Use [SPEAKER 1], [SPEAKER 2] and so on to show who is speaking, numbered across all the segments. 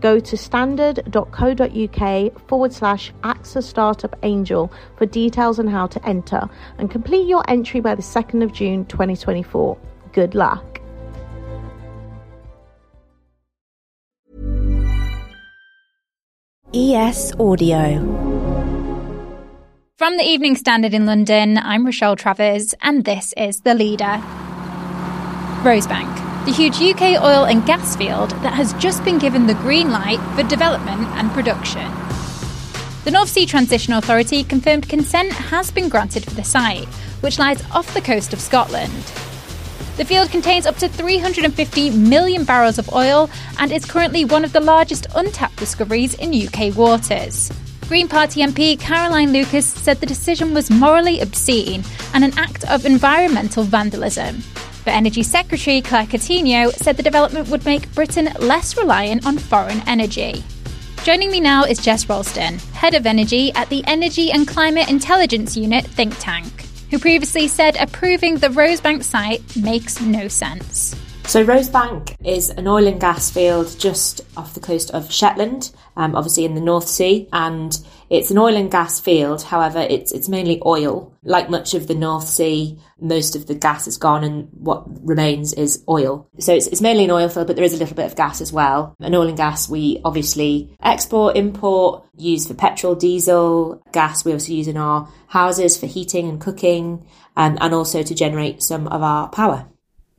[SPEAKER 1] Go to standard.co.uk forward slash AXA Startup Angel for details on how to enter and complete your entry by the 2nd of June 2024. Good luck.
[SPEAKER 2] ES Audio.
[SPEAKER 3] From the Evening Standard in London, I'm Rochelle Travers, and this is The Leader. Rosebank, the huge UK oil and gas field that has just been given the green light for development and production. The North Sea Transition Authority confirmed consent has been granted for the site, which lies off the coast of Scotland. The field contains up to 350 million barrels of oil and is currently one of the largest untapped discoveries in UK waters. Green Party MP Caroline Lucas said the decision was morally obscene and an act of environmental vandalism. But Energy Secretary Claire Coutinho said the development would make Britain less reliant on foreign energy. Joining me now is Jess Ralston, Head of Energy at the Energy and Climate Intelligence Unit think tank who previously said approving the Rosebank site makes no sense.
[SPEAKER 4] So, Rosebank is an oil and gas field just off the coast of Shetland, um, obviously in the North Sea, and it's an oil and gas field. However, it's it's mainly oil. Like much of the North Sea, most of the gas is gone, and what remains is oil. So it's, it's mainly an oil field, but there is a little bit of gas as well. And oil and gas we obviously export, import, use for petrol, diesel, gas. We also use in our houses for heating and cooking, and, and also to generate some of our power.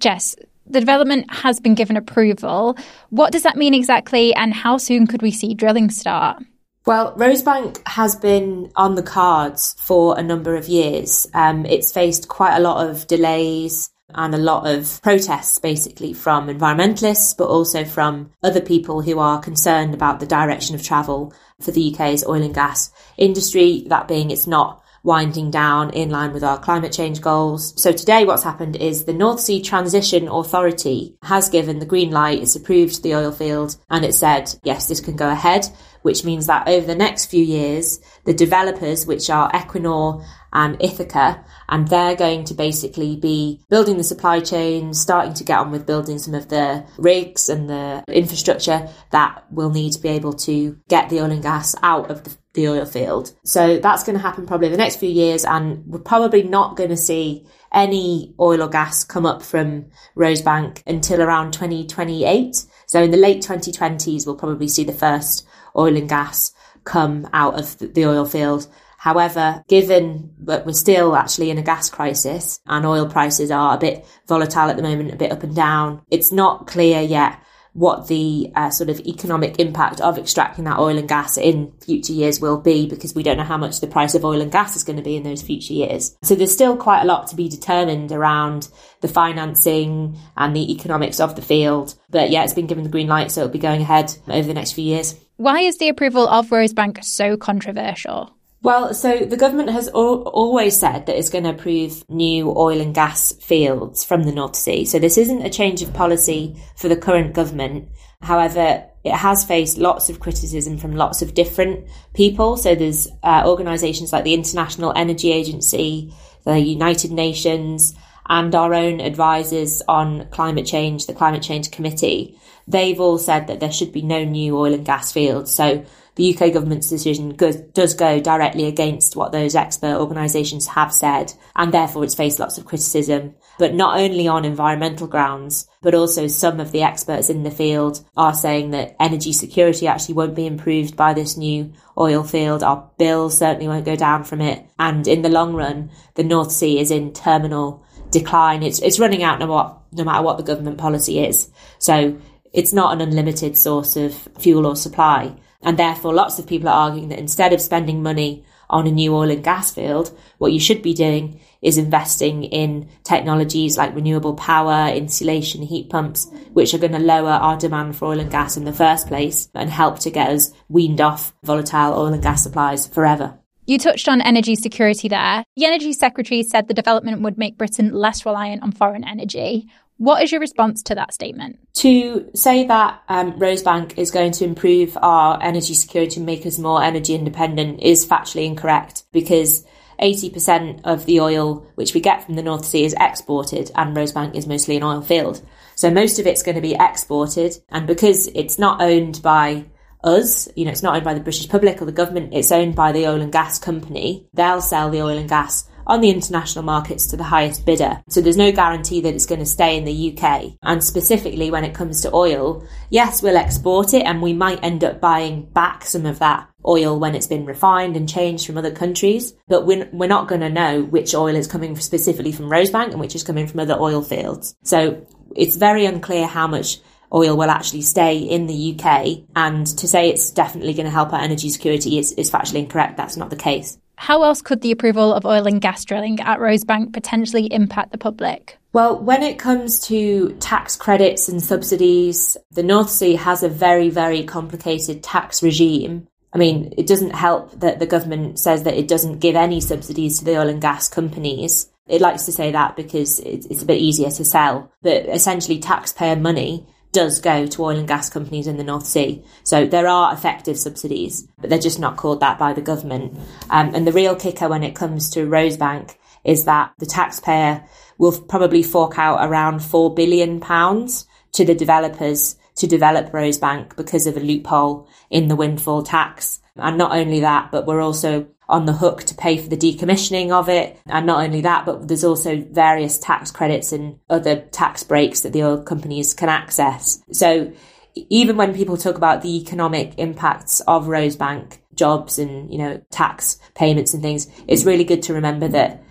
[SPEAKER 3] Jess, the development has been given approval. What does that mean exactly, and how soon could we see drilling start?
[SPEAKER 4] Well, Rosebank has been on the cards for a number of years. Um, it's faced quite a lot of delays and a lot of protests, basically, from environmentalists, but also from other people who are concerned about the direction of travel for the UK's oil and gas industry. That being, it's not winding down in line with our climate change goals. So today what's happened is the North Sea Transition Authority has given the green light, it's approved the oil field and it said, yes, this can go ahead, which means that over the next few years, the developers, which are Equinor and Ithaca, and they're going to basically be building the supply chain, starting to get on with building some of the rigs and the infrastructure that will need to be able to get the oil and gas out of the the oil field. So that's going to happen probably the next few years, and we're probably not going to see any oil or gas come up from Rosebank until around 2028. So in the late 2020s, we'll probably see the first oil and gas come out of the oil field. However, given that we're still actually in a gas crisis and oil prices are a bit volatile at the moment, a bit up and down, it's not clear yet what the uh, sort of economic impact of extracting that oil and gas in future years will be because we don't know how much the price of oil and gas is going to be in those future years. So there's still quite a lot to be determined around the financing and the economics of the field. But yeah, it's been given the green light, so it'll be going ahead over the next few years.
[SPEAKER 3] Why is the approval of Rosebank so controversial?
[SPEAKER 4] Well, so the government has al- always said that it's going to approve new oil and gas fields from the North Sea. So this isn't a change of policy for the current government. However, it has faced lots of criticism from lots of different people. So there's uh, organisations like the International Energy Agency, the United Nations, and our own advisors on climate change, the Climate Change Committee. They've all said that there should be no new oil and gas fields. So the UK government's decision does go directly against what those expert organisations have said, and therefore it's faced lots of criticism. But not only on environmental grounds, but also some of the experts in the field are saying that energy security actually won't be improved by this new oil field. Our bills certainly won't go down from it. And in the long run, the North Sea is in terminal decline. It's, it's running out no, what, no matter what the government policy is. So it's not an unlimited source of fuel or supply. And therefore, lots of people are arguing that instead of spending money on a new oil and gas field, what you should be doing is investing in technologies like renewable power, insulation, heat pumps, which are going to lower our demand for oil and gas in the first place and help to get us weaned off volatile oil and gas supplies forever.
[SPEAKER 3] You touched on energy security there. The Energy Secretary said the development would make Britain less reliant on foreign energy. What is your response to that statement?
[SPEAKER 4] To say that um, Rosebank is going to improve our energy security and make us more energy independent is factually incorrect because 80% of the oil which we get from the North Sea is exported and Rosebank is mostly an oil field. So most of it's going to be exported and because it's not owned by us, you know, it's not owned by the British public or the government, it's owned by the oil and gas company. They'll sell the oil and gas on the international markets to the highest bidder. So there's no guarantee that it's going to stay in the UK. And specifically when it comes to oil, yes, we'll export it and we might end up buying back some of that oil when it's been refined and changed from other countries. But we're, we're not going to know which oil is coming specifically from Rosebank and which is coming from other oil fields. So it's very unclear how much oil will actually stay in the UK. And to say it's definitely going to help our energy security is, is factually incorrect. That's not the case.
[SPEAKER 3] How else could the approval of oil and gas drilling at Rosebank potentially impact the public?
[SPEAKER 4] Well, when it comes to tax credits and subsidies, the North Sea has a very, very complicated tax regime. I mean, it doesn't help that the government says that it doesn't give any subsidies to the oil and gas companies. It likes to say that because it's a bit easier to sell. But essentially, taxpayer money does go to oil and gas companies in the North Sea. So there are effective subsidies, but they're just not called that by the government. Um, and the real kicker when it comes to Rosebank is that the taxpayer will probably fork out around £4 billion to the developers to develop Rosebank because of a loophole in the windfall tax. And not only that, but we're also on the hook to pay for the decommissioning of it. And not only that, but there's also various tax credits and other tax breaks that the oil companies can access. So even when people talk about the economic impacts of Rosebank jobs and, you know, tax payments and things, it's really good to remember that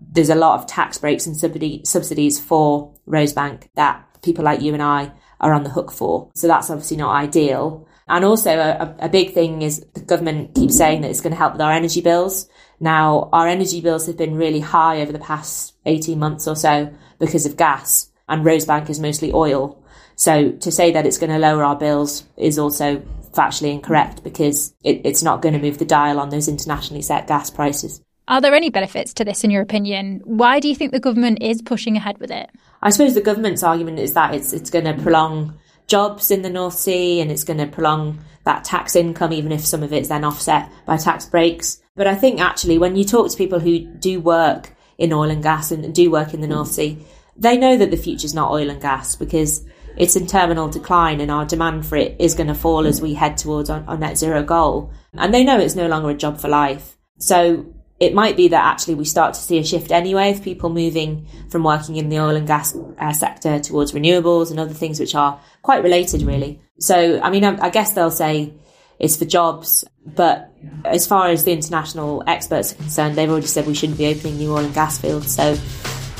[SPEAKER 4] there's a lot of tax breaks and subsidies for Rosebank that people like you and I are on the hook for. So that's obviously not ideal. And also a, a big thing is the government keeps saying that it's going to help with our energy bills. Now, our energy bills have been really high over the past 18 months or so because of gas and Rosebank is mostly oil. So to say that it's going to lower our bills is also factually incorrect because it, it's not going to move the dial on those internationally set gas prices.
[SPEAKER 3] Are there any benefits to this, in your opinion? Why do you think the government is pushing ahead with it?
[SPEAKER 4] I suppose the government's argument is that it's it's going to prolong jobs in the North Sea and it's going to prolong that tax income, even if some of it's then offset by tax breaks. But I think actually, when you talk to people who do work in oil and gas and do work in the North Sea, they know that the future's not oil and gas because it's in terminal decline and our demand for it is going to fall as we head towards our, our net zero goal. And they know it's no longer a job for life. So it might be that actually we start to see a shift anyway of people moving from working in the oil and gas uh, sector towards renewables and other things which are quite related, really. So, I mean, I, I guess they'll say it's for jobs, but as far as the international experts are concerned, they've already said we shouldn't be opening new oil and gas fields. So,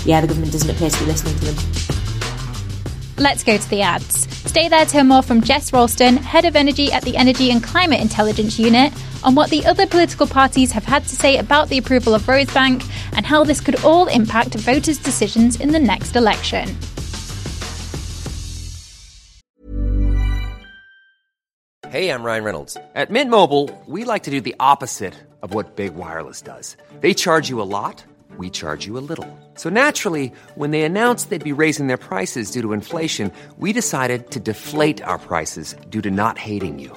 [SPEAKER 4] yeah, the government doesn't appear to be listening to them.
[SPEAKER 3] Let's go to the ads. Stay there to hear more from Jess Ralston, Head of Energy at the Energy and Climate Intelligence Unit, on what the other political parties have had to say about the approval of Rosebank and how this could all impact voters' decisions in the next election.
[SPEAKER 2] Hey, I'm Ryan Reynolds. At Mint Mobile, we like to do the opposite of what Big Wireless does. They charge you a lot, we charge you a little. So naturally, when they announced they'd be raising their prices due to inflation, we decided to deflate our prices due to not hating you.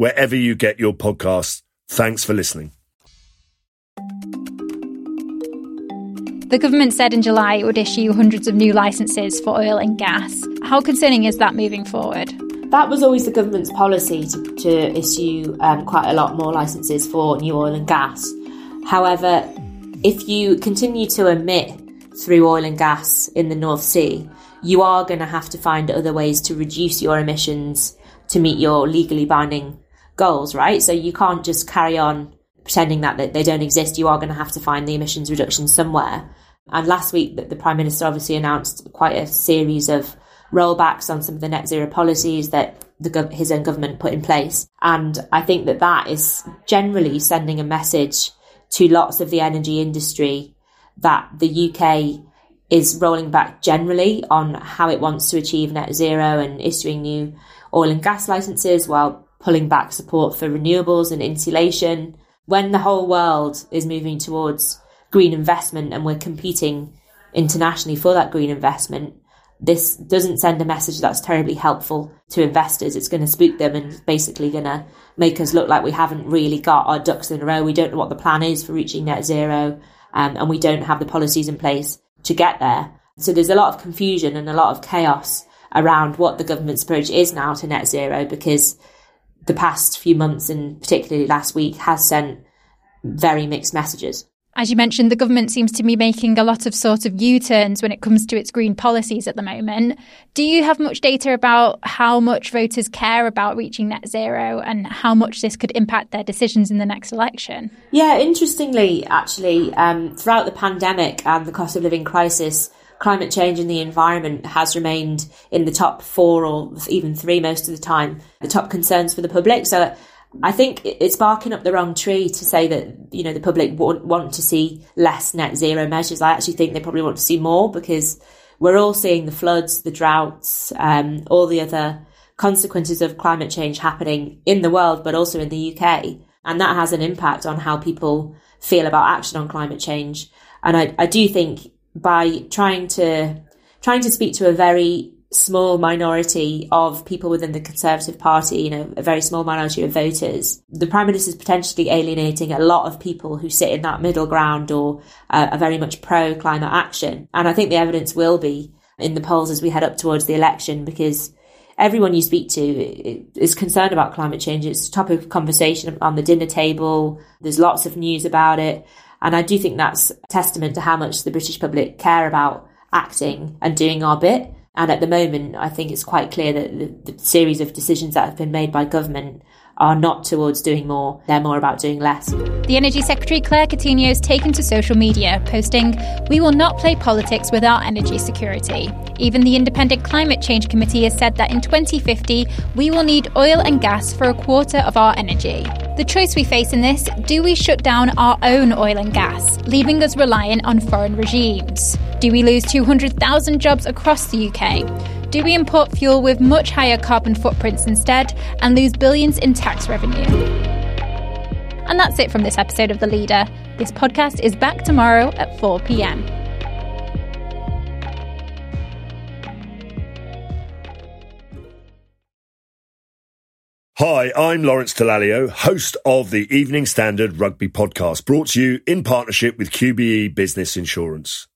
[SPEAKER 5] wherever you get your podcasts. Thanks for listening.
[SPEAKER 3] The government said in July it would issue hundreds of new licences for oil and gas. How concerning is that moving forward?
[SPEAKER 4] That was always the government's policy to, to issue um, quite a lot more licenses for new oil and gas. However, if you continue to emit through oil and gas in the North Sea, you are going to have to find other ways to reduce your emissions to meet your legally binding goals, right? So you can't just carry on pretending that they don't exist. You are going to have to find the emissions reduction somewhere. And last week, the Prime Minister obviously announced quite a series of rollbacks on some of the net zero policies that the, his own government put in place. And I think that that is generally sending a message to lots of the energy industry that the UK is rolling back generally on how it wants to achieve net zero and issuing new oil and gas licenses while pulling back support for renewables and insulation. When the whole world is moving towards green investment and we're competing internationally for that green investment, this doesn't send a message that's terribly helpful to investors. It's going to spook them and basically going to make us look like we haven't really got our ducks in a row. We don't know what the plan is for reaching net zero, um, and we don't have the policies in place to get there. So there's a lot of confusion and a lot of chaos around what the government's approach is now to net zero because the past few months and particularly last week has sent very mixed messages.
[SPEAKER 3] As you mentioned, the government seems to be making a lot of sort of U turns when it comes to its green policies at the moment. Do you have much data about how much voters care about reaching net zero and how much this could impact their decisions in the next election?
[SPEAKER 4] Yeah, interestingly, actually, um, throughout the pandemic and the cost of living crisis, climate change and the environment has remained in the top four or even three most of the time, the top concerns for the public. So I think it's barking up the wrong tree to say that, you know, the public want, want to see less net zero measures. I actually think they probably want to see more because we're all seeing the floods, the droughts, um, all the other consequences of climate change happening in the world, but also in the UK. And that has an impact on how people feel about action on climate change. And I, I do think by trying to, trying to speak to a very small minority of people within the Conservative Party, you know, a very small minority of voters, the Prime Minister is potentially alienating a lot of people who sit in that middle ground or uh, are very much pro climate action. And I think the evidence will be in the polls as we head up towards the election because everyone you speak to is concerned about climate change. It's a topic of conversation on the dinner table. There's lots of news about it. And I do think that's testament to how much the British public care about acting and doing our bit. And at the moment, I think it's quite clear that the, the, series of decisions that have been made by government are not towards doing more, they're more about doing less.
[SPEAKER 3] The Energy Secretary Claire Coutinho has taken to social media, posting, We will not play politics with our energy security. Even the Independent Climate Change Committee has said that in 2050, we will need oil and gas for a quarter of our energy. The choice we face in this do we shut down our own oil and gas, leaving us reliant on foreign regimes? Do we lose 200,000 jobs across the UK? Do we import fuel with much higher carbon footprints instead and lose billions in tax revenue? And that's it from this episode of The Leader. This podcast is back tomorrow at 4 pm.
[SPEAKER 5] Hi, I'm Lawrence Dallaglio, host of the Evening Standard Rugby Podcast, brought to you in partnership with QBE Business Insurance.